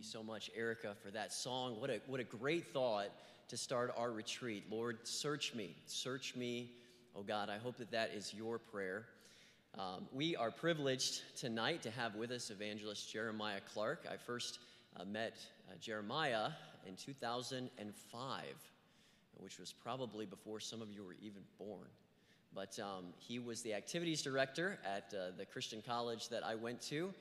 you so much, Erica, for that song. What a, what a great thought to start our retreat. Lord, search me, search me. Oh God, I hope that that is your prayer. Um, we are privileged tonight to have with us evangelist Jeremiah Clark. I first uh, met uh, Jeremiah in 2005, which was probably before some of you were even born. But um, he was the activities director at uh, the Christian college that I went to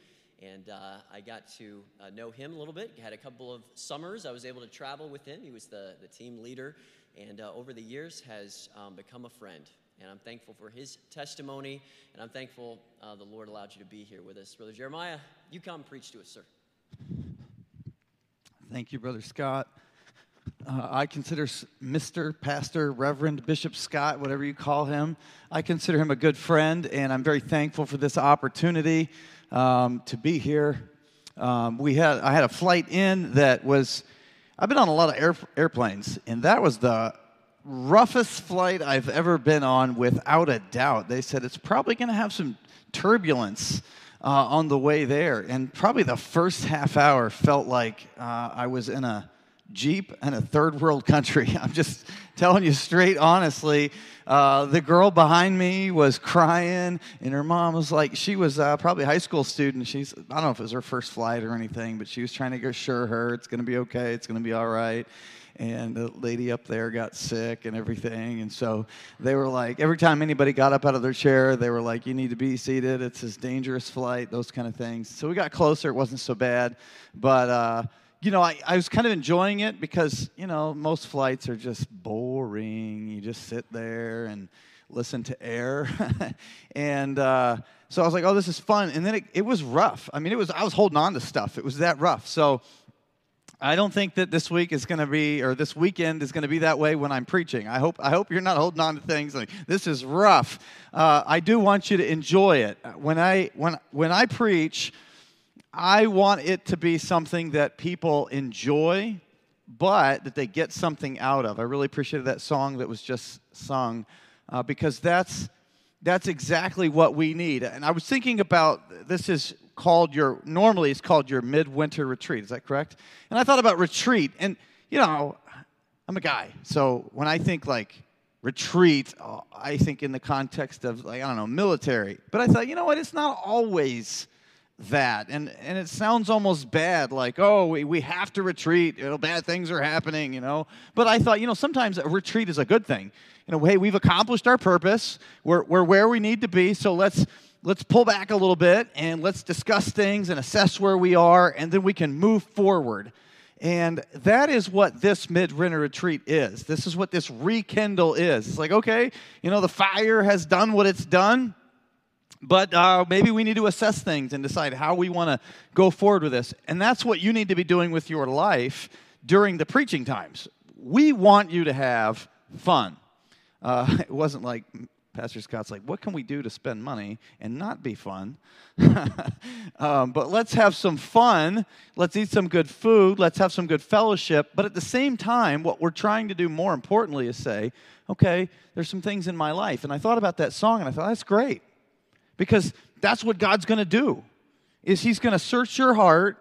and uh, I got to uh, know him a little bit. Had a couple of summers I was able to travel with him. He was the, the team leader, and uh, over the years has um, become a friend. And I'm thankful for his testimony, and I'm thankful uh, the Lord allowed you to be here with us. Brother Jeremiah, you come preach to us, sir. Thank you, Brother Scott. Uh, I consider Mr. Pastor, Reverend Bishop Scott, whatever you call him, I consider him a good friend, and I'm very thankful for this opportunity um, to be here. Um, we had I had a flight in that was I've been on a lot of air, airplanes, and that was the roughest flight I've ever been on, without a doubt. They said it's probably going to have some turbulence uh, on the way there, and probably the first half hour felt like uh, I was in a Jeep and a third world country. I'm just telling you straight honestly. Uh, the girl behind me was crying, and her mom was like, she was uh, probably a high school student. She's, I don't know if it was her first flight or anything, but she was trying to assure her it's going to be okay, it's going to be all right. And the lady up there got sick and everything. And so they were like, every time anybody got up out of their chair, they were like, you need to be seated. It's this dangerous flight, those kind of things. So we got closer. It wasn't so bad. But, uh, you know, I, I was kind of enjoying it because, you know, most flights are just boring. You just sit there and listen to air. and uh, so I was like, oh, this is fun. And then it, it was rough. I mean, it was, I was holding on to stuff. It was that rough. So I don't think that this week is going to be, or this weekend is going to be that way when I'm preaching. I hope, I hope you're not holding on to things like this is rough. Uh, I do want you to enjoy it. When I, when, when I preach, I want it to be something that people enjoy, but that they get something out of. I really appreciated that song that was just sung uh, because that's, that's exactly what we need. And I was thinking about this is called your, normally it's called your midwinter retreat. Is that correct? And I thought about retreat. And, you know, I'm a guy. So when I think like retreat, uh, I think in the context of, like, I don't know, military. But I thought, you know what? It's not always that. And, and it sounds almost bad, like, oh, we, we have to retreat. You know, bad things are happening, you know. But I thought, you know, sometimes a retreat is a good thing. You know, hey, we've accomplished our purpose. We're, we're where we need to be. So let's, let's pull back a little bit and let's discuss things and assess where we are, and then we can move forward. And that is what this mid-winter retreat is. This is what this rekindle is. It's like, okay, you know, the fire has done what it's done but uh, maybe we need to assess things and decide how we want to go forward with this. And that's what you need to be doing with your life during the preaching times. We want you to have fun. Uh, it wasn't like Pastor Scott's like, what can we do to spend money and not be fun? um, but let's have some fun. Let's eat some good food. Let's have some good fellowship. But at the same time, what we're trying to do more importantly is say, okay, there's some things in my life. And I thought about that song and I thought, that's great because that's what God's going to do. Is he's going to search your heart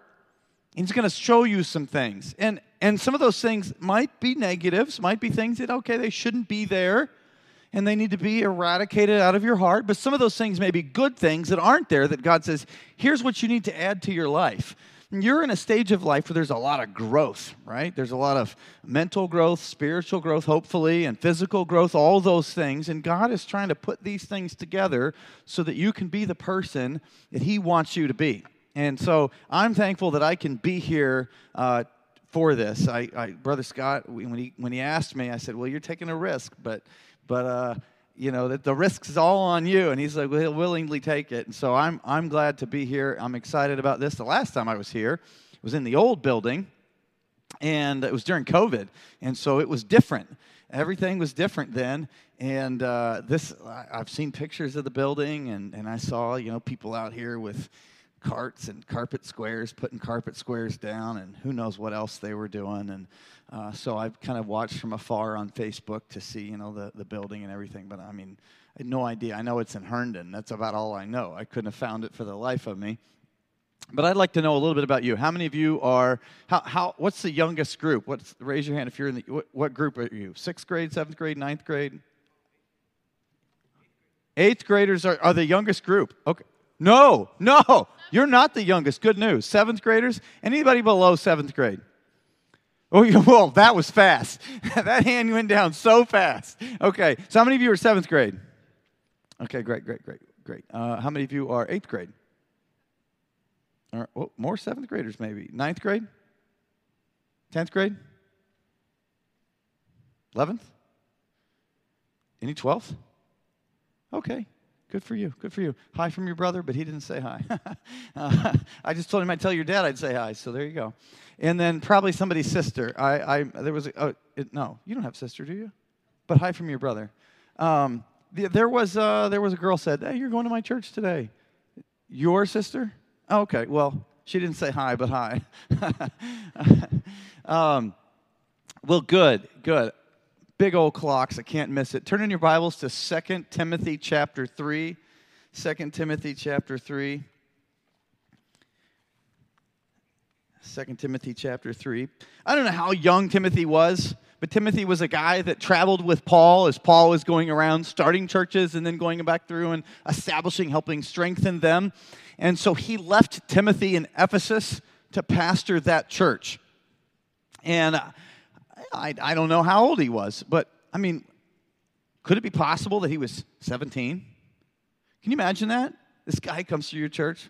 he's going to show you some things. And and some of those things might be negatives, might be things that okay, they shouldn't be there and they need to be eradicated out of your heart, but some of those things may be good things that aren't there that God says, here's what you need to add to your life you're in a stage of life where there's a lot of growth, right? There's a lot of mental growth, spiritual growth, hopefully, and physical growth, all those things. And God is trying to put these things together so that you can be the person that He wants you to be. And so I'm thankful that I can be here uh, for this. I, I, Brother Scott, when he, when he asked me, I said, Well, you're taking a risk, but, but, uh, you know that the risk's is all on you. And he's like well, he'll willingly take it. And so i'm i'm glad to be here. I'm excited about this. The last time i was here it was in the old building and it was during covid. And so it was different. Everything was different then. And uh, this i've seen pictures of the building and, and i saw you know people out here with carts and carpet squares, putting carpet squares down, and who knows what else they were doing. And uh, so I've kind of watched from afar on Facebook to see, you know, the, the building and everything. But I mean, I had no idea. I know it's in Herndon. That's about all I know. I couldn't have found it for the life of me. But I'd like to know a little bit about you. How many of you are, how, how, what's the youngest group? What's, raise your hand if you're in the, what, what group are you? Sixth grade, seventh grade, ninth grade? Eighth graders are, are the youngest group. Okay. No, no, you're not the youngest. Good news. Seventh graders? Anybody below seventh grade? Oh, well, that was fast. that hand went down so fast. Okay, so how many of you are seventh grade? Okay, great, great, great, great. Uh, how many of you are eighth grade? Or, well, more seventh graders, maybe. Ninth grade? Tenth grade? Eleventh? Any twelfth? Okay, good for you. Good for you. Hi from your brother, but he didn't say hi. uh, I just told him I'd tell your dad I'd say hi, so there you go. And then probably somebody's sister. I, I there was a, oh, it, no, you don't have sister, do you? But hi from your brother. Um, the, there was uh, there was a girl said, "Hey, you're going to my church today." Your sister? Oh, okay, well, she didn't say hi, but hi. um, well, good, good. Big old clocks, I can't miss it. Turn in your Bibles to 2 Timothy chapter 3. 2 Timothy chapter 3. 2 Timothy chapter 3. I don't know how young Timothy was, but Timothy was a guy that traveled with Paul as Paul was going around starting churches and then going back through and establishing, helping strengthen them. And so he left Timothy in Ephesus to pastor that church. And I, I don't know how old he was, but I mean, could it be possible that he was 17? Can you imagine that? This guy comes to your church,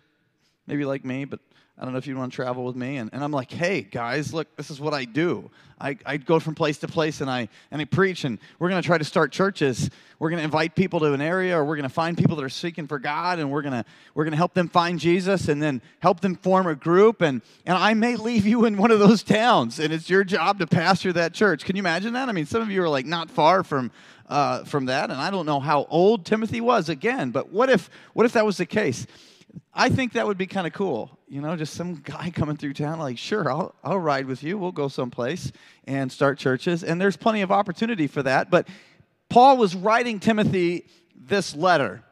maybe like me, but I don't know if you want to travel with me. And, and I'm like, hey, guys, look, this is what I do. I, I go from place to place and I, and I preach, and we're going to try to start churches. We're going to invite people to an area, or we're going to find people that are seeking for God, and we're going to, we're going to help them find Jesus and then help them form a group. And, and I may leave you in one of those towns, and it's your job to pastor that church. Can you imagine that? I mean, some of you are like not far from, uh, from that, and I don't know how old Timothy was again, but what if, what if that was the case? I think that would be kind of cool. You know, just some guy coming through town, like, sure, I'll, I'll ride with you. We'll go someplace and start churches. And there's plenty of opportunity for that. But Paul was writing Timothy this letter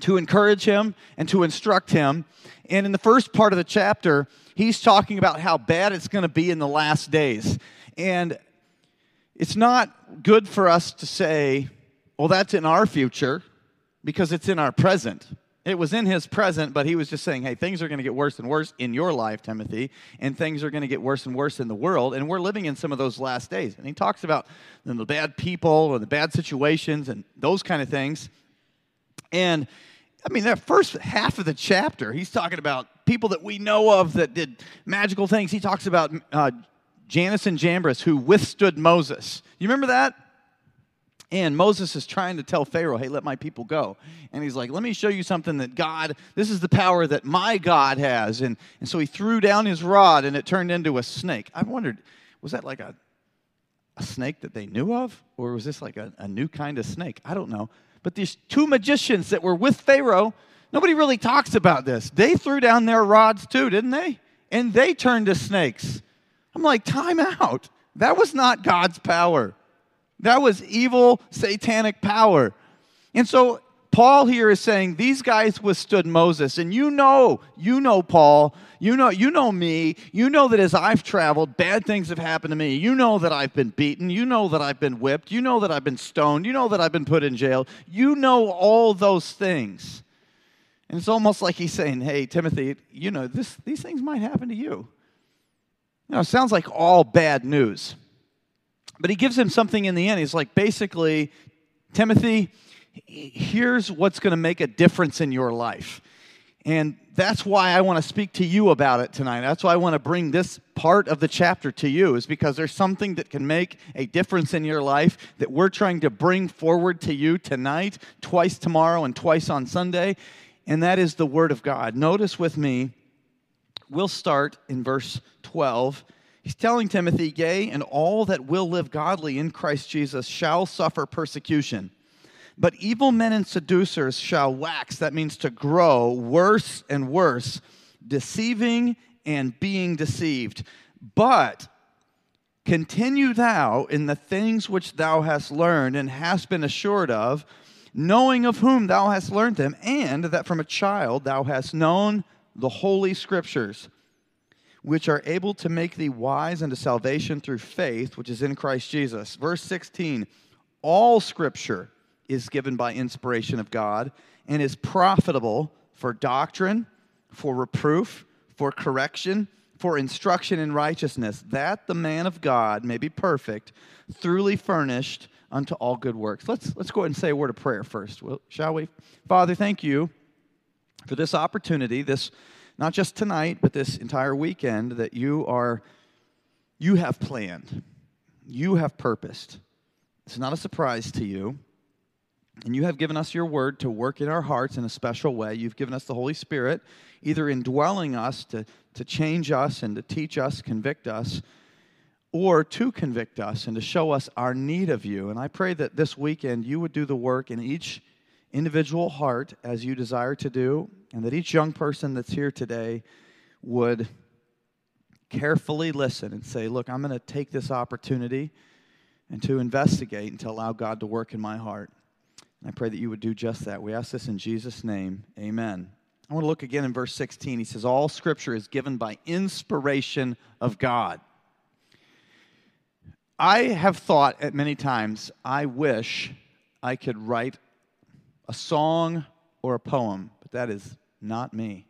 to encourage him and to instruct him. And in the first part of the chapter, he's talking about how bad it's going to be in the last days. And it's not good for us to say, well, that's in our future because it's in our present. It was in his present, but he was just saying, hey, things are going to get worse and worse in your life, Timothy, and things are going to get worse and worse in the world, and we're living in some of those last days. And he talks about the bad people and the bad situations and those kind of things. And I mean, that first half of the chapter, he's talking about people that we know of that did magical things. He talks about uh, Jannes and Jambres who withstood Moses. You remember that? And Moses is trying to tell Pharaoh, hey, let my people go. And he's like, let me show you something that God, this is the power that my God has. And, and so he threw down his rod and it turned into a snake. I wondered, was that like a, a snake that they knew of? Or was this like a, a new kind of snake? I don't know. But these two magicians that were with Pharaoh, nobody really talks about this. They threw down their rods too, didn't they? And they turned to snakes. I'm like, time out. That was not God's power. That was evil, satanic power. And so Paul here is saying these guys withstood Moses. And you know, you know Paul, you know, you know me, you know that as I've traveled, bad things have happened to me. You know that I've been beaten, you know that I've been whipped, you know that I've been stoned, you know that I've been put in jail. You know all those things. And it's almost like he's saying, Hey, Timothy, you know, this, these things might happen to you. You know, it sounds like all bad news. But he gives him something in the end. He's like, basically, Timothy, here's what's going to make a difference in your life. And that's why I want to speak to you about it tonight. That's why I want to bring this part of the chapter to you, is because there's something that can make a difference in your life that we're trying to bring forward to you tonight, twice tomorrow, and twice on Sunday. And that is the Word of God. Notice with me, we'll start in verse 12 He's telling Timothy, Yea, and all that will live godly in Christ Jesus shall suffer persecution. But evil men and seducers shall wax, that means to grow, worse and worse, deceiving and being deceived. But continue thou in the things which thou hast learned and hast been assured of, knowing of whom thou hast learned them, and that from a child thou hast known the holy scriptures, which are able to make thee wise unto salvation through faith, which is in Christ Jesus. Verse 16 All scripture is given by inspiration of God and is profitable for doctrine, for reproof, for correction, for instruction in righteousness, that the man of God may be perfect, thoroughly furnished unto all good works. Let's, let's go ahead and say a word of prayer first, shall we? Father, thank you for this opportunity, this not just tonight, but this entire weekend that you are you have planned. You have purposed. It's not a surprise to you. And you have given us your word to work in our hearts in a special way. You've given us the Holy Spirit, either indwelling us to, to change us and to teach us, convict us, or to convict us and to show us our need of you. And I pray that this weekend you would do the work in each individual heart as you desire to do, and that each young person that's here today would carefully listen and say, Look, I'm going to take this opportunity and to investigate and to allow God to work in my heart. And I pray that you would do just that. We ask this in Jesus' name. Amen. I want to look again in verse 16. He says, All scripture is given by inspiration of God. I have thought at many times, I wish I could write a song or a poem, but that is not me.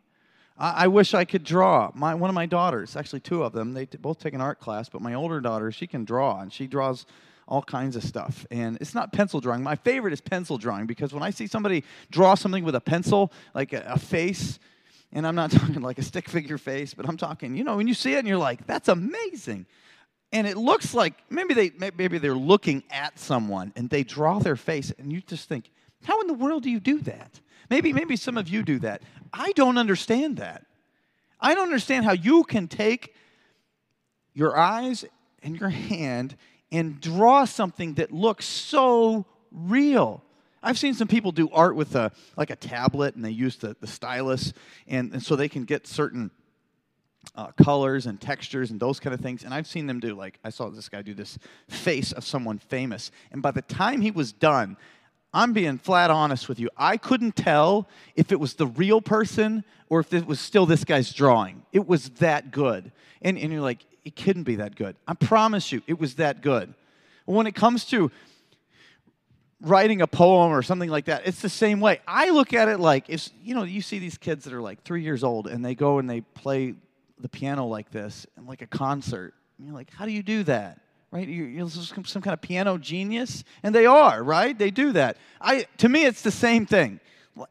I, I wish I could draw. My, one of my daughters, actually two of them, they t- both take an art class, but my older daughter, she can draw, and she draws all kinds of stuff. And it's not pencil drawing. My favorite is pencil drawing because when I see somebody draw something with a pencil, like a, a face, and I'm not talking like a stick figure face, but I'm talking, you know, when you see it and you're like, that's amazing. And it looks like maybe they maybe they're looking at someone and they draw their face and you just think, how in the world do you do that? Maybe maybe some of you do that. I don't understand that. I don't understand how you can take your eyes and your hand and draw something that looks so real. I've seen some people do art with a like a tablet and they use the, the stylus and, and so they can get certain uh, colors and textures and those kind of things. And I've seen them do like I saw this guy do this face of someone famous. And by the time he was done, I'm being flat honest with you. I couldn't tell if it was the real person or if it was still this guy's drawing. It was that good. And, and you're like, it couldn't be that good. I promise you, it was that good. When it comes to writing a poem or something like that, it's the same way. I look at it like if you know, you see these kids that are like three years old and they go and they play the piano like this and like a concert. And you're like, how do you do that? Right? You're, some kind of piano genius, and they are right. They do that. I to me, it's the same thing.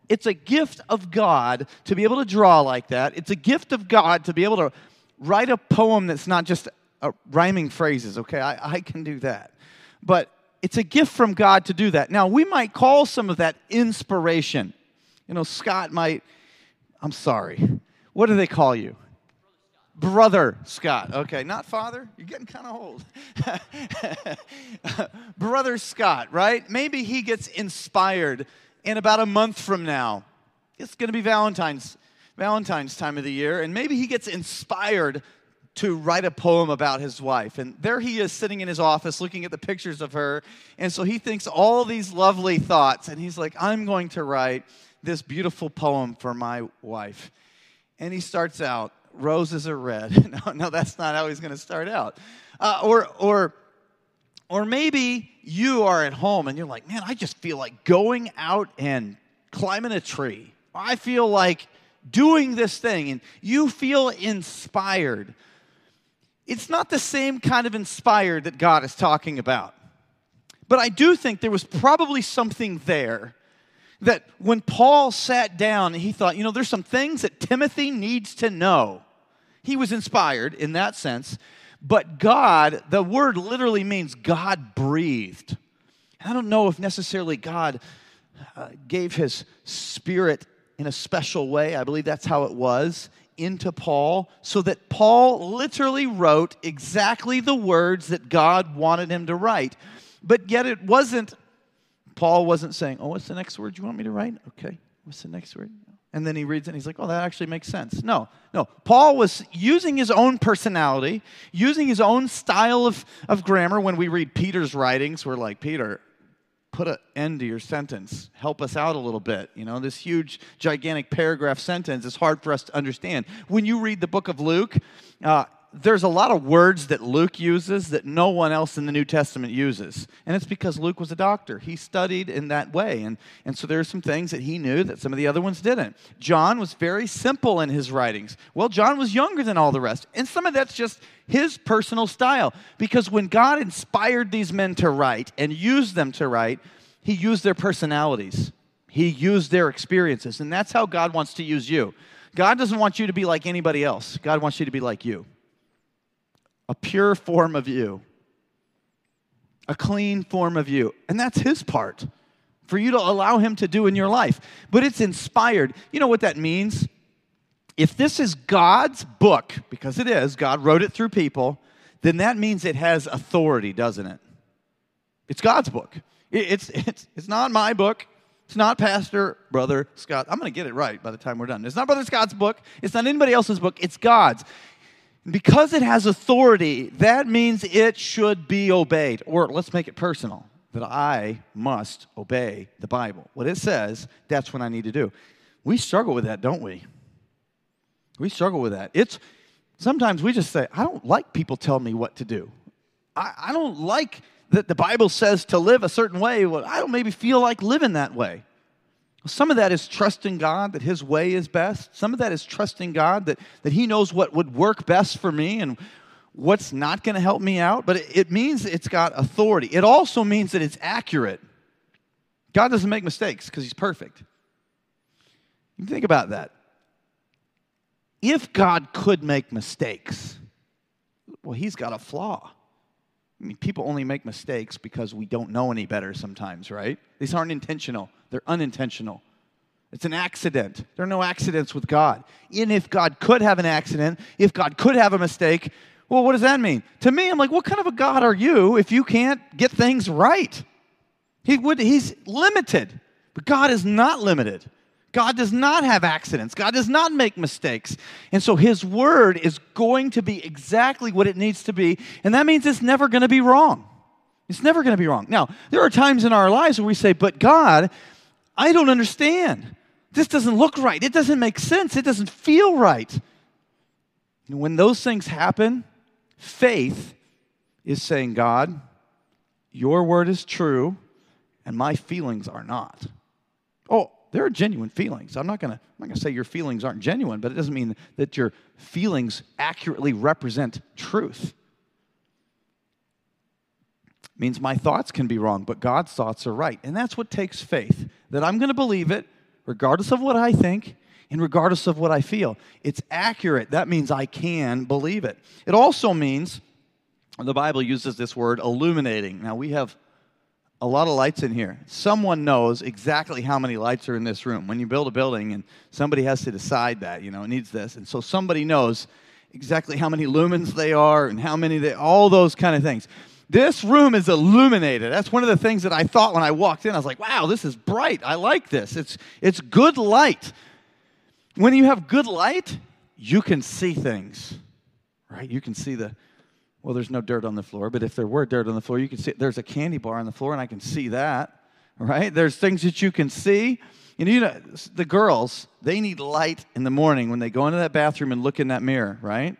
It's a gift of God to be able to draw like that. It's a gift of God to be able to write a poem that's not just uh, rhyming phrases, okay? I, I can do that. But it's a gift from God to do that. Now, we might call some of that inspiration. You know, Scott might, I'm sorry, what do they call you? Brother Scott. Okay, not father. You're getting kind of old. Brother Scott, right? Maybe he gets inspired in about a month from now. It's going to be Valentine's Valentine's time of the year, and maybe he gets inspired to write a poem about his wife. And there he is sitting in his office looking at the pictures of her. And so he thinks all these lovely thoughts, and he's like, I'm going to write this beautiful poem for my wife. And he starts out, Roses are red. no, no, that's not how he's going to start out. Uh, or, or, or maybe you are at home and you're like, man, I just feel like going out and climbing a tree. I feel like doing this thing and you feel inspired. It's not the same kind of inspired that God is talking about. But I do think there was probably something there that when Paul sat down, he thought, you know, there's some things that Timothy needs to know. He was inspired in that sense, but God, the word literally means God breathed. I don't know if necessarily God uh, gave his spirit in a special way. I believe that's how it was into Paul, so that Paul literally wrote exactly the words that God wanted him to write. But yet it wasn't, Paul wasn't saying, Oh, what's the next word you want me to write? Okay, what's the next word? And then he reads it and he's like, Oh, that actually makes sense. No, no. Paul was using his own personality, using his own style of, of grammar. When we read Peter's writings, we're like, Peter, put an end to your sentence. Help us out a little bit. You know, this huge, gigantic paragraph sentence is hard for us to understand. When you read the book of Luke, uh, there's a lot of words that Luke uses that no one else in the New Testament uses. And it's because Luke was a doctor. He studied in that way. And, and so there are some things that he knew that some of the other ones didn't. John was very simple in his writings. Well, John was younger than all the rest. And some of that's just his personal style. Because when God inspired these men to write and used them to write, he used their personalities, he used their experiences. And that's how God wants to use you. God doesn't want you to be like anybody else, God wants you to be like you a pure form of you, a clean form of you. And that's his part for you to allow him to do in your life. But it's inspired. You know what that means? If this is God's book, because it is, God wrote it through people, then that means it has authority, doesn't it? It's God's book. It's, it's, it's not my book. It's not Pastor Brother Scott. I'm going to get it right by the time we're done. It's not Brother Scott's book. It's not anybody else's book. It's God's. Because it has authority, that means it should be obeyed. Or let's make it personal that I must obey the Bible. What it says, that's what I need to do. We struggle with that, don't we? We struggle with that. It's sometimes we just say, I don't like people telling me what to do. I, I don't like that the Bible says to live a certain way. Well, I don't maybe feel like living that way. Some of that is trusting God that His way is best. Some of that is trusting God that, that He knows what would work best for me and what's not going to help me out. But it, it means it's got authority. It also means that it's accurate. God doesn't make mistakes because He's perfect. You think about that. If God could make mistakes, well, He's got a flaw. I mean, people only make mistakes because we don't know any better sometimes, right? These aren't intentional, they're unintentional. It's an accident. There are no accidents with God. And if God could have an accident, if God could have a mistake, well, what does that mean? To me, I'm like, what kind of a God are you if you can't get things right? He would, he's limited, but God is not limited. God does not have accidents. God does not make mistakes. And so His Word is going to be exactly what it needs to be. And that means it's never going to be wrong. It's never going to be wrong. Now, there are times in our lives where we say, But God, I don't understand. This doesn't look right. It doesn't make sense. It doesn't feel right. And when those things happen, faith is saying, God, your word is true, and my feelings are not. Oh, there are genuine feelings. I'm not going to I'm not going to say your feelings aren't genuine, but it doesn't mean that your feelings accurately represent truth. It means my thoughts can be wrong, but God's thoughts are right. And that's what takes faith. That I'm going to believe it regardless of what I think and regardless of what I feel. It's accurate. That means I can believe it. It also means the Bible uses this word illuminating. Now we have a lot of lights in here. Someone knows exactly how many lights are in this room. When you build a building and somebody has to decide that, you know, it needs this. And so somebody knows exactly how many lumens they are and how many they, all those kind of things. This room is illuminated. That's one of the things that I thought when I walked in. I was like, wow, this is bright. I like this. It's, it's good light. When you have good light, you can see things, right? You can see the, well, there's no dirt on the floor, but if there were dirt on the floor, you can see there's a candy bar on the floor, and I can see that, right? There's things that you can see. And you know, the girls, they need light in the morning when they go into that bathroom and look in that mirror, right?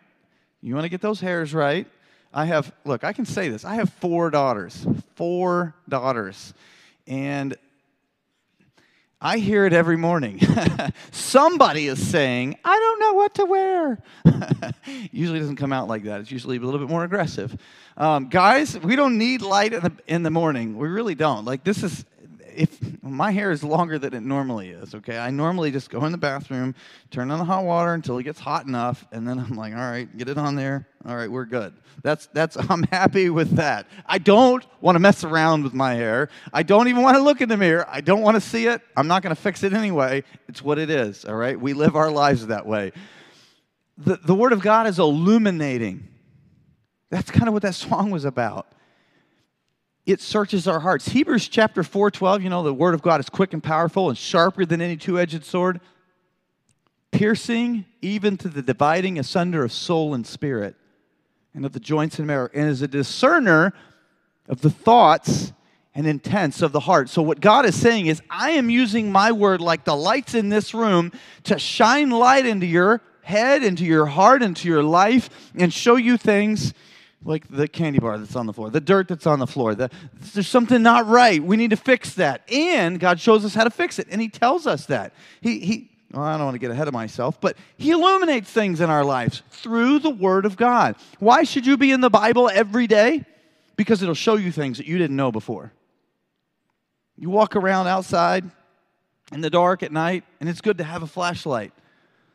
You want to get those hairs right. I have, look, I can say this. I have four daughters, four daughters. And I hear it every morning. Somebody is saying, I don't know what to wear. usually doesn't come out like that. It's usually a little bit more aggressive. Um, guys, we don't need light in the, in the morning. We really don't. Like, this is, if my hair is longer than it normally is, okay, I normally just go in the bathroom, turn on the hot water until it gets hot enough, and then I'm like, all right, get it on there. All right, we're good. That's that's I'm happy with that. I don't want to mess around with my hair. I don't even want to look in the mirror. I don't want to see it. I'm not going to fix it anyway. It's what it is, all right? We live our lives that way. The the word of God is illuminating. That's kind of what that song was about it searches our hearts. Hebrews chapter 4 12, you know, the word of God is quick and powerful and sharper than any two edged sword, piercing even to the dividing asunder of soul and spirit and of the joints and marrow, and is a discerner of the thoughts and intents of the heart. So, what God is saying is, I am using my word like the lights in this room to shine light into your head, into your heart, into your life, and show you things like the candy bar that's on the floor, the dirt that's on the floor. The, there's something not right. We need to fix that. And God shows us how to fix it, and He tells us that. He, he, well, I don't want to get ahead of myself, but He illuminates things in our lives through the Word of God. Why should you be in the Bible every day? Because it'll show you things that you didn't know before. You walk around outside in the dark at night, and it's good to have a flashlight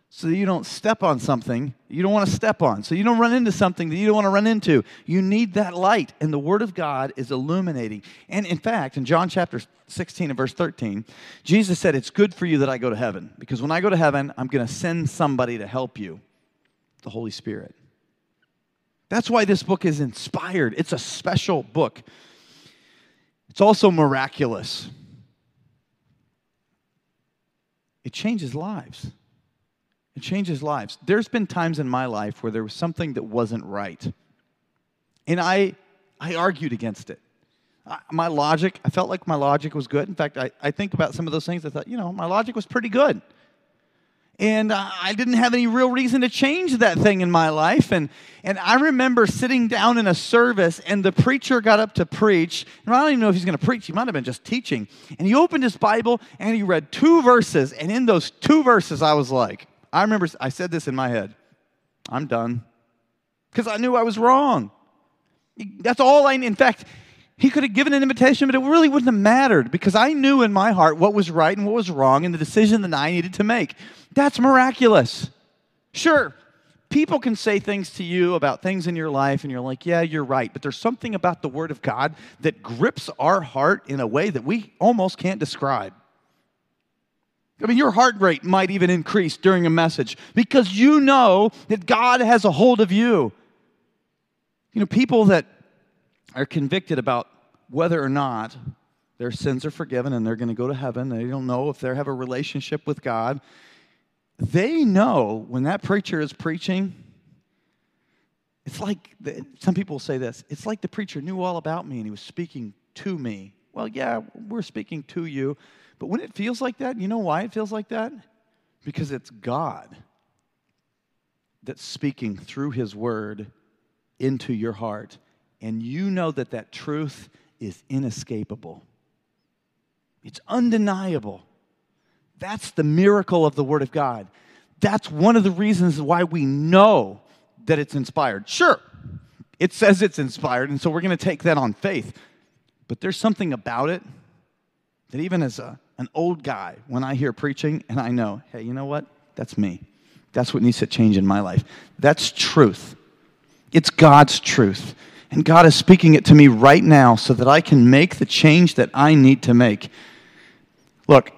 so that you don't step on something you don't want to step on, so you don't run into something that you don't want to run into. You need that light, and the Word of God is illuminating. And in fact, in John chapter 16 and verse 13, Jesus said, It's good for you that I go to heaven, because when I go to heaven, I'm going to send somebody to help you the Holy Spirit. That's why this book is inspired. It's a special book. It's also miraculous. It changes lives. It changes lives. There's been times in my life where there was something that wasn't right. And I, I argued against it. my logic, I felt like my logic was good. In fact, I, I think about some of those things. I thought, you know, my logic was pretty good. And I didn't have any real reason to change that thing in my life. And, and I remember sitting down in a service, and the preacher got up to preach. And I don't even know if he's going to preach, he might have been just teaching. And he opened his Bible and he read two verses. And in those two verses, I was like, I remember I said this in my head I'm done. Because I knew I was wrong. That's all I, in fact, he could have given an invitation, but it really wouldn't have mattered because I knew in my heart what was right and what was wrong and the decision that I needed to make. That's miraculous. Sure, people can say things to you about things in your life, and you're like, yeah, you're right. But there's something about the Word of God that grips our heart in a way that we almost can't describe. I mean, your heart rate might even increase during a message because you know that God has a hold of you. You know, people that are convicted about whether or not their sins are forgiven and they're going to go to heaven, they don't know if they have a relationship with God. They know when that preacher is preaching, it's like some people say this it's like the preacher knew all about me and he was speaking to me. Well, yeah, we're speaking to you but when it feels like that, you know why it feels like that? Because it's God that's speaking through His Word into your heart. And you know that that truth is inescapable, it's undeniable. That's the miracle of the Word of God. That's one of the reasons why we know that it's inspired. Sure, it says it's inspired, and so we're going to take that on faith. But there's something about it that even as a an old guy when I hear preaching and I know, hey, you know what? That's me. That's what needs to change in my life. That's truth. It's God's truth. And God is speaking it to me right now so that I can make the change that I need to make. Look,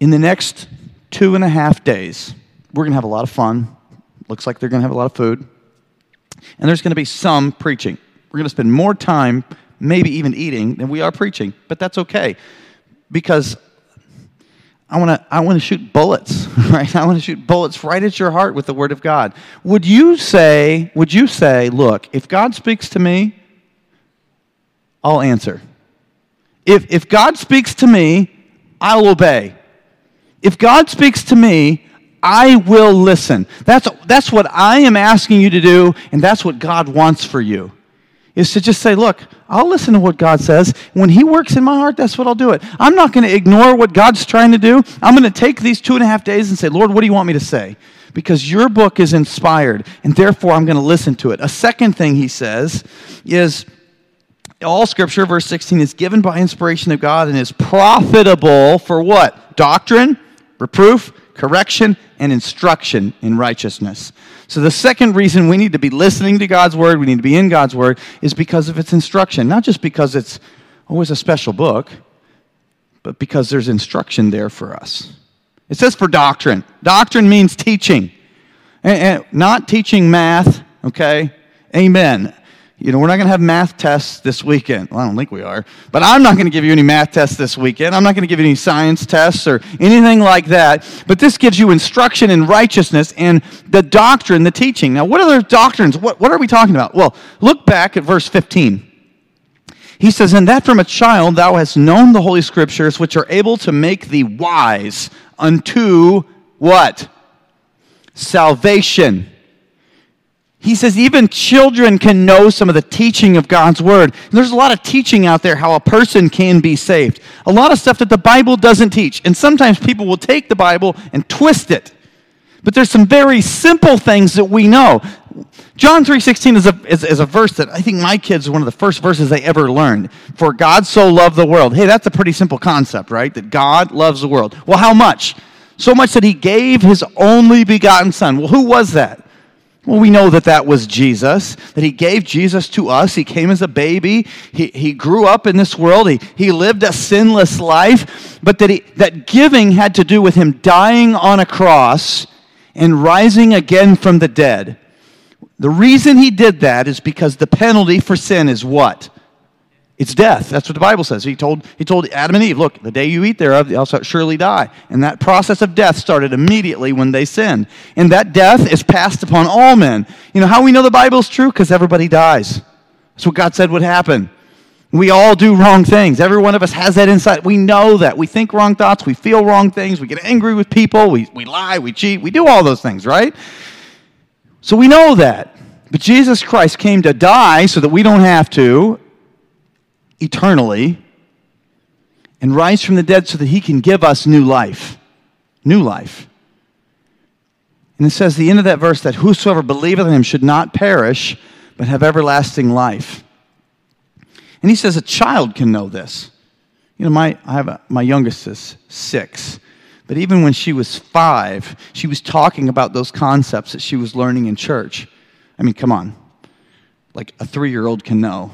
in the next two and a half days, we're going to have a lot of fun. Looks like they're going to have a lot of food. And there's going to be some preaching. We're going to spend more time, maybe even eating, than we are preaching, but that's okay because I want to I want to shoot bullets, right? I want to shoot bullets right at your heart with the word of God. Would you say, would you say, look, if God speaks to me, I'll answer. If if God speaks to me, I'll obey. If God speaks to me, I will listen. That's that's what I am asking you to do, and that's what God wants for you is to just say, look, I'll listen to what God says. When He works in my heart, that's what I'll do it. I'm not going to ignore what God's trying to do. I'm going to take these two and a half days and say, Lord, what do you want me to say? Because your book is inspired, and therefore I'm going to listen to it. A second thing he says is all scripture, verse 16, is given by inspiration of God and is profitable for what? Doctrine, reproof, correction, and instruction in righteousness. So, the second reason we need to be listening to God's word, we need to be in God's word, is because of its instruction. Not just because it's always a special book, but because there's instruction there for us. It says for doctrine. Doctrine means teaching, and, and not teaching math, okay? Amen. You know, we're not going to have math tests this weekend. Well, I don't think we are. But I'm not going to give you any math tests this weekend. I'm not going to give you any science tests or anything like that. But this gives you instruction in righteousness and the doctrine, the teaching. Now, what are the doctrines? What, what are we talking about? Well, look back at verse 15. He says, And that from a child thou hast known the Holy Scriptures, which are able to make thee wise unto what? Salvation. He says even children can know some of the teaching of God's word. There's a lot of teaching out there how a person can be saved. A lot of stuff that the Bible doesn't teach. And sometimes people will take the Bible and twist it. But there's some very simple things that we know. John 3.16 is a, is, is a verse that I think my kids, one of the first verses they ever learned. For God so loved the world. Hey, that's a pretty simple concept, right? That God loves the world. Well, how much? So much that he gave his only begotten son. Well, who was that? Well, we know that that was Jesus, that he gave Jesus to us. He came as a baby. He, he grew up in this world. He, he lived a sinless life, but that, he, that giving had to do with him dying on a cross and rising again from the dead. The reason he did that is because the penalty for sin is what? It's death. That's what the Bible says. He told, he told Adam and Eve, look, the day you eat thereof, thou shalt surely die. And that process of death started immediately when they sinned. And that death is passed upon all men. You know how we know the Bible is true? Because everybody dies. That's what God said would happen. We all do wrong things. Every one of us has that insight. We know that. We think wrong thoughts. We feel wrong things. We get angry with people. We, we lie. We cheat. We do all those things, right? So we know that. But Jesus Christ came to die so that we don't have to eternally and rise from the dead so that he can give us new life. New life. And it says, the end of that verse, that whosoever believeth in him should not perish, but have everlasting life. And he says a child can know this. You know, my, I have a, my youngest is six. But even when she was five, she was talking about those concepts that she was learning in church. I mean, come on. Like a three year old can know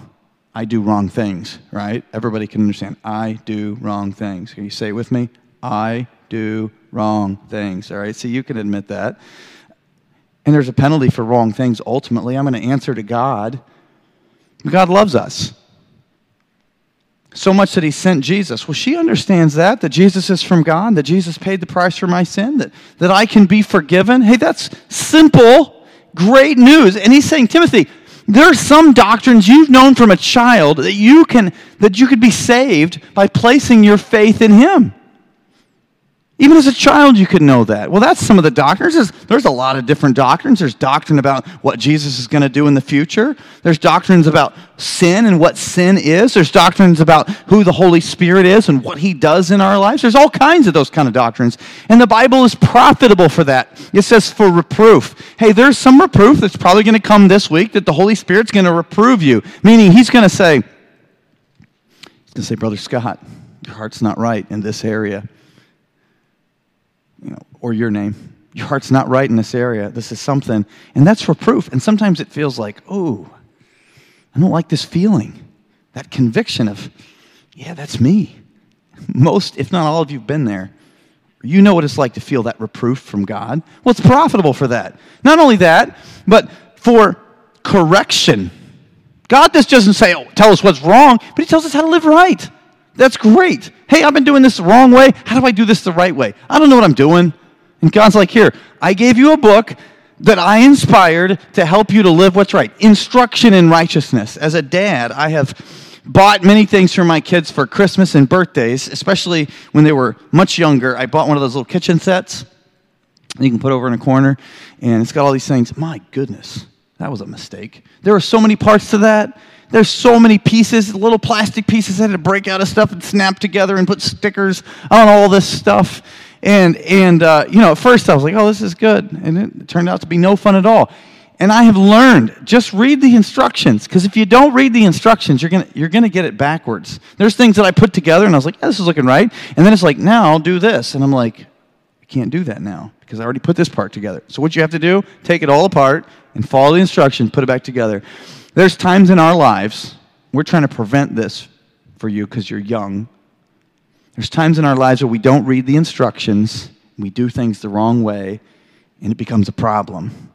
I do wrong things, right? Everybody can understand. I do wrong things. Can you say it with me? I do wrong things, all right? So you can admit that. And there's a penalty for wrong things ultimately. I'm going to answer to God. God loves us. So much that he sent Jesus. Well, she understands that, that Jesus is from God, that Jesus paid the price for my sin, that, that I can be forgiven. Hey, that's simple, great news. And he's saying, Timothy, there are some doctrines you've known from a child that you can that you could be saved by placing your faith in him even as a child you could know that. Well that's some of the doctrines. There's, a lot of different doctrines. There's doctrine about what jesus is going to do in the future. There's doctrines about sin and what sin is. There's doctrines about who the holy spirit is and what he does in our lives. There's all kinds of those kind of doctrines. And the bible is profitable for that. It says for reproof. Hey there's some reproof that's probably going to come this week that the holy spirit's going to reprove you. Meaning he's going to say he's going to say brother scott your heart's not right in this area you know, or your name your heart's not right in this area. This is something. And that's reproof. And sometimes it feels like, oh, I don't like this feeling. That conviction of, yeah, that's me. Most, if not all of you, have been there. You know what it's like to feel that reproof from God. Well, it's profitable for that. Not only that, but for correction. God just doesn't say, oh, tell us what's wrong, but He tells us how to live right. That's great. Hey, I've been doing this the wrong way. How do I do this the right way? I don't know what I'm doing. And God's like, here, I gave you a book that I inspired to help you to live what's right. Instruction in righteousness. As a dad, I have bought many things for my kids for Christmas and birthdays, especially when they were much younger. I bought one of those little kitchen sets you can put over in a corner, and it's got all these things. My goodness, that was a mistake. There are so many parts to that. There's so many pieces, little plastic pieces I had to break out of stuff and snap together and put stickers on all this stuff. And, and uh, you know, at first I was like, oh, this is good. And it turned out to be no fun at all. And I have learned just read the instructions because if you don't read the instructions, you're gonna you're gonna get it backwards. There's things that I put together and I was like, yeah, this is looking right, and then it's like, now I'll do this, and I'm like, I can't do that now because I already put this part together. So what you have to do, take it all apart and follow the instruction, put it back together. There's times in our lives we're trying to prevent this for you because you're young there's times in our lives where we don't read the instructions, we do things the wrong way, and it becomes a problem.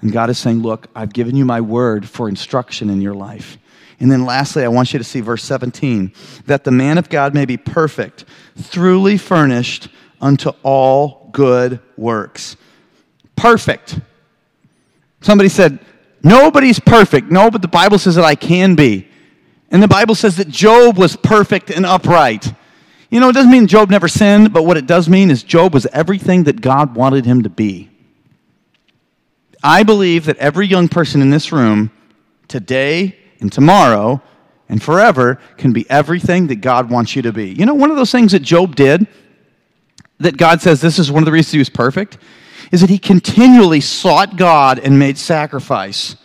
And God is saying, Look, I've given you my word for instruction in your life. And then lastly, I want you to see verse 17 that the man of God may be perfect, truly furnished unto all good works. Perfect. Somebody said, Nobody's perfect. No, but the Bible says that I can be. And the Bible says that Job was perfect and upright. You know, it doesn't mean Job never sinned, but what it does mean is Job was everything that God wanted him to be. I believe that every young person in this room, today and tomorrow and forever, can be everything that God wants you to be. You know, one of those things that Job did, that God says this is one of the reasons he was perfect, is that he continually sought God and made sacrifice.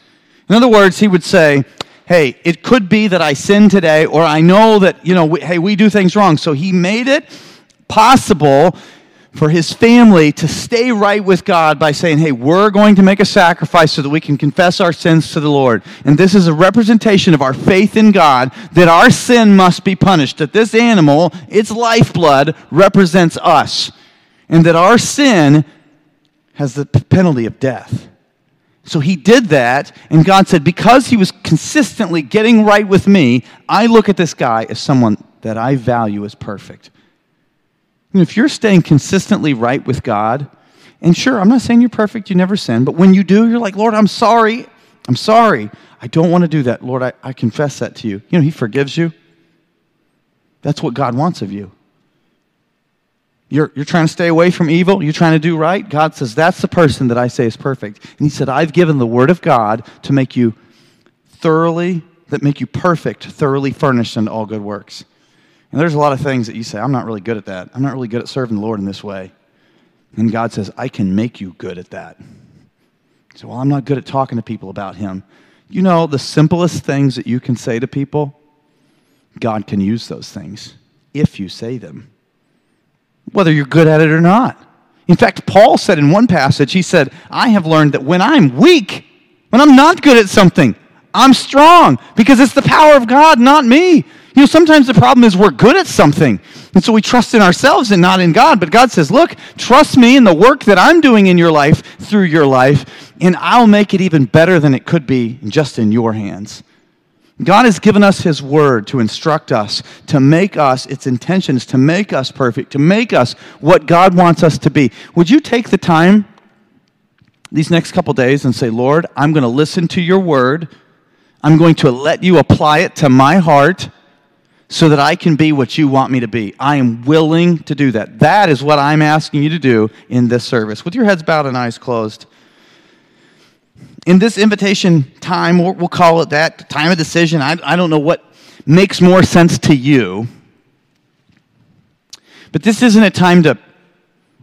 In other words, he would say, Hey, it could be that I sin today, or I know that, you know, we, hey, we do things wrong. So he made it possible for his family to stay right with God by saying, Hey, we're going to make a sacrifice so that we can confess our sins to the Lord. And this is a representation of our faith in God that our sin must be punished, that this animal, its lifeblood, represents us, and that our sin has the penalty of death. So he did that, and God said, Because he was consistently getting right with me, I look at this guy as someone that I value as perfect. And if you're staying consistently right with God, and sure, I'm not saying you're perfect, you never sin, but when you do, you're like, Lord, I'm sorry. I'm sorry. I don't want to do that. Lord, I, I confess that to you. You know, He forgives you. That's what God wants of you. You're, you're trying to stay away from evil. You're trying to do right. God says, That's the person that I say is perfect. And He said, I've given the Word of God to make you thoroughly, that make you perfect, thoroughly furnished unto all good works. And there's a lot of things that you say, I'm not really good at that. I'm not really good at serving the Lord in this way. And God says, I can make you good at that. So, well, I'm not good at talking to people about Him. You know, the simplest things that you can say to people, God can use those things if you say them, whether you're good at it or not. In fact, Paul said in one passage, he said, I have learned that when I'm weak, when I'm not good at something, I'm strong because it's the power of God, not me. You know, sometimes the problem is we're good at something. And so we trust in ourselves and not in God. But God says, look, trust me in the work that I'm doing in your life, through your life, and I'll make it even better than it could be just in your hands. God has given us His Word to instruct us, to make us, its intentions, to make us perfect, to make us what God wants us to be. Would you take the time these next couple days and say, Lord, I'm going to listen to your Word. I'm going to let you apply it to my heart so that I can be what you want me to be. I am willing to do that. That is what I'm asking you to do in this service. With your heads bowed and eyes closed. In this invitation time, we'll call it that time of decision. I, I don't know what makes more sense to you. But this isn't a time to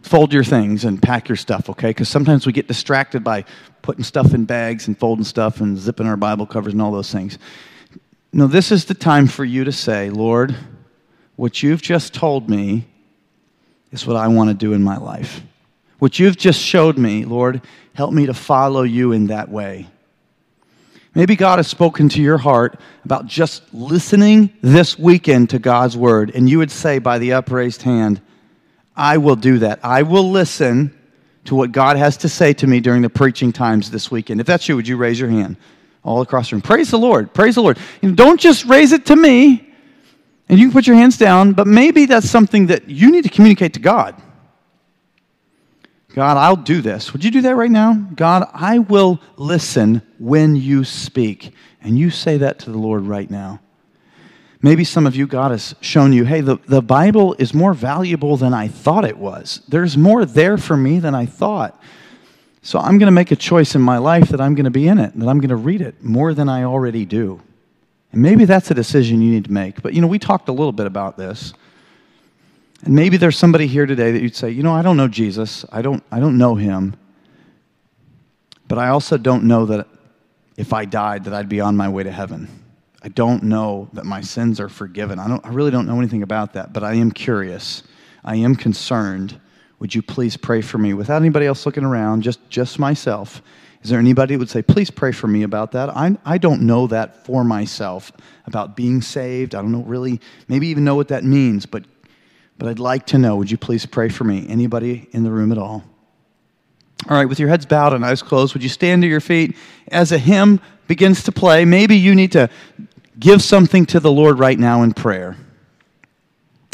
fold your things and pack your stuff, okay? Because sometimes we get distracted by putting stuff in bags and folding stuff and zipping our Bible covers and all those things. No, this is the time for you to say, Lord, what you've just told me is what I want to do in my life. What you've just showed me, Lord, help me to follow you in that way. Maybe God has spoken to your heart about just listening this weekend to God's word, and you would say by the upraised hand, I will do that. I will listen to what God has to say to me during the preaching times this weekend. If that's you, would you raise your hand? all across the room. Praise the Lord. Praise the Lord. Don't just raise it to me and you can put your hands down, but maybe that's something that you need to communicate to God. God, I'll do this. Would you do that right now? God, I will listen when you speak. And you say that to the Lord right now. Maybe some of you, God has shown you, hey, the, the Bible is more valuable than I thought it was. There's more there for me than I thought. So I'm going to make a choice in my life that I'm going to be in it, that I'm going to read it more than I already do. And maybe that's a decision you need to make. But you know, we talked a little bit about this. And maybe there's somebody here today that you'd say, you know, I don't know Jesus. I don't, I don't know him. But I also don't know that if I died that I'd be on my way to heaven. I don't know that my sins are forgiven. I, don't, I really don't know anything about that, but I am curious. I am concerned would you please pray for me? Without anybody else looking around, just, just myself. Is there anybody who would say, please pray for me about that? I, I don't know that for myself about being saved. I don't know really, maybe even know what that means, but, but I'd like to know. Would you please pray for me? Anybody in the room at all? All right, with your heads bowed and eyes closed, would you stand to your feet as a hymn begins to play? Maybe you need to give something to the Lord right now in prayer.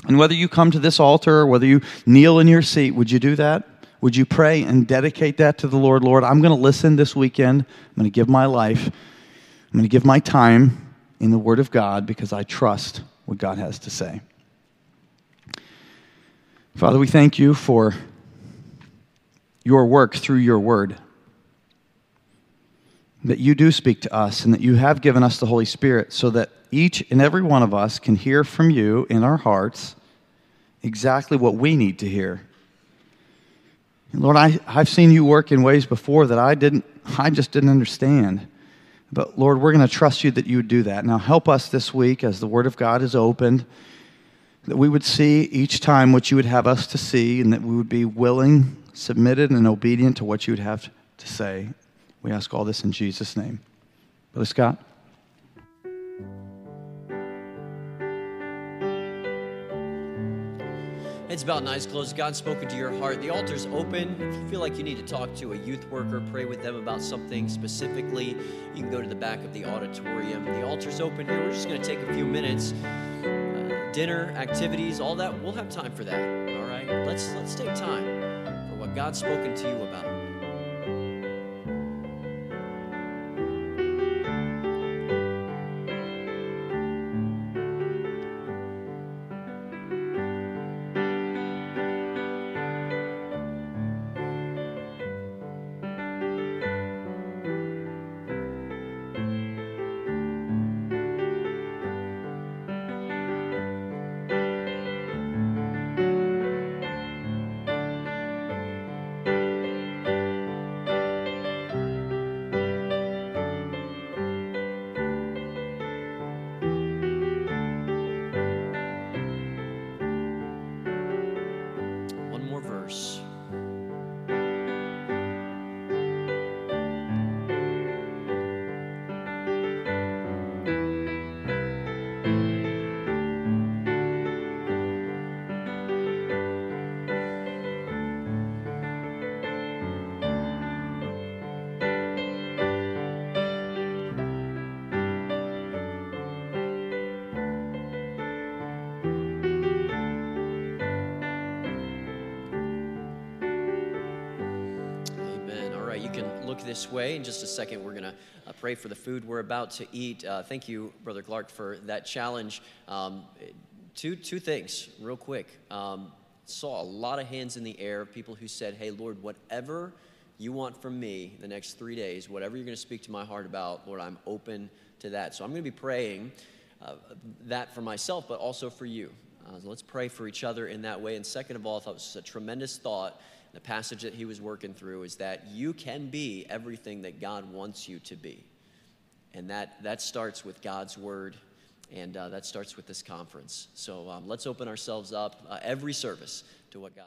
And whether you come to this altar or whether you kneel in your seat, would you do that? Would you pray and dedicate that to the Lord? Lord, I'm going to listen this weekend. I'm going to give my life. I'm going to give my time in the Word of God because I trust what God has to say. Father, we thank you for your work through your Word. That you do speak to us and that you have given us the Holy Spirit so that each and every one of us can hear from you in our hearts exactly what we need to hear. And Lord, I, I've seen you work in ways before that I didn't, I just didn't understand. But Lord, we're going to trust you that you would do that. Now help us this week as the Word of God is opened, that we would see each time what you would have us to see, and that we would be willing, submitted, and obedient to what you would have to say. We ask all this in Jesus' name. Brother Scott? It's about nice close. God's spoken to your heart. The altar's open. If you feel like you need to talk to a youth worker, pray with them about something specifically, you can go to the back of the auditorium. The altar's open here. We're just going to take a few minutes. Dinner, activities, all that. We'll have time for that. All right. Let's let's take time for what God's spoken to you about. Way. In just a second, we're going to uh, pray for the food we're about to eat. Uh, thank you, Brother Clark, for that challenge. Um, two, two things, real quick. Um, saw a lot of hands in the air, people who said, Hey, Lord, whatever you want from me the next three days, whatever you're going to speak to my heart about, Lord, I'm open to that. So I'm going to be praying uh, that for myself, but also for you. Uh, let's pray for each other in that way. And second of all, I thought it was a tremendous thought. The passage that he was working through is that you can be everything that God wants you to be. And that, that starts with God's word, and uh, that starts with this conference. So um, let's open ourselves up uh, every service to what God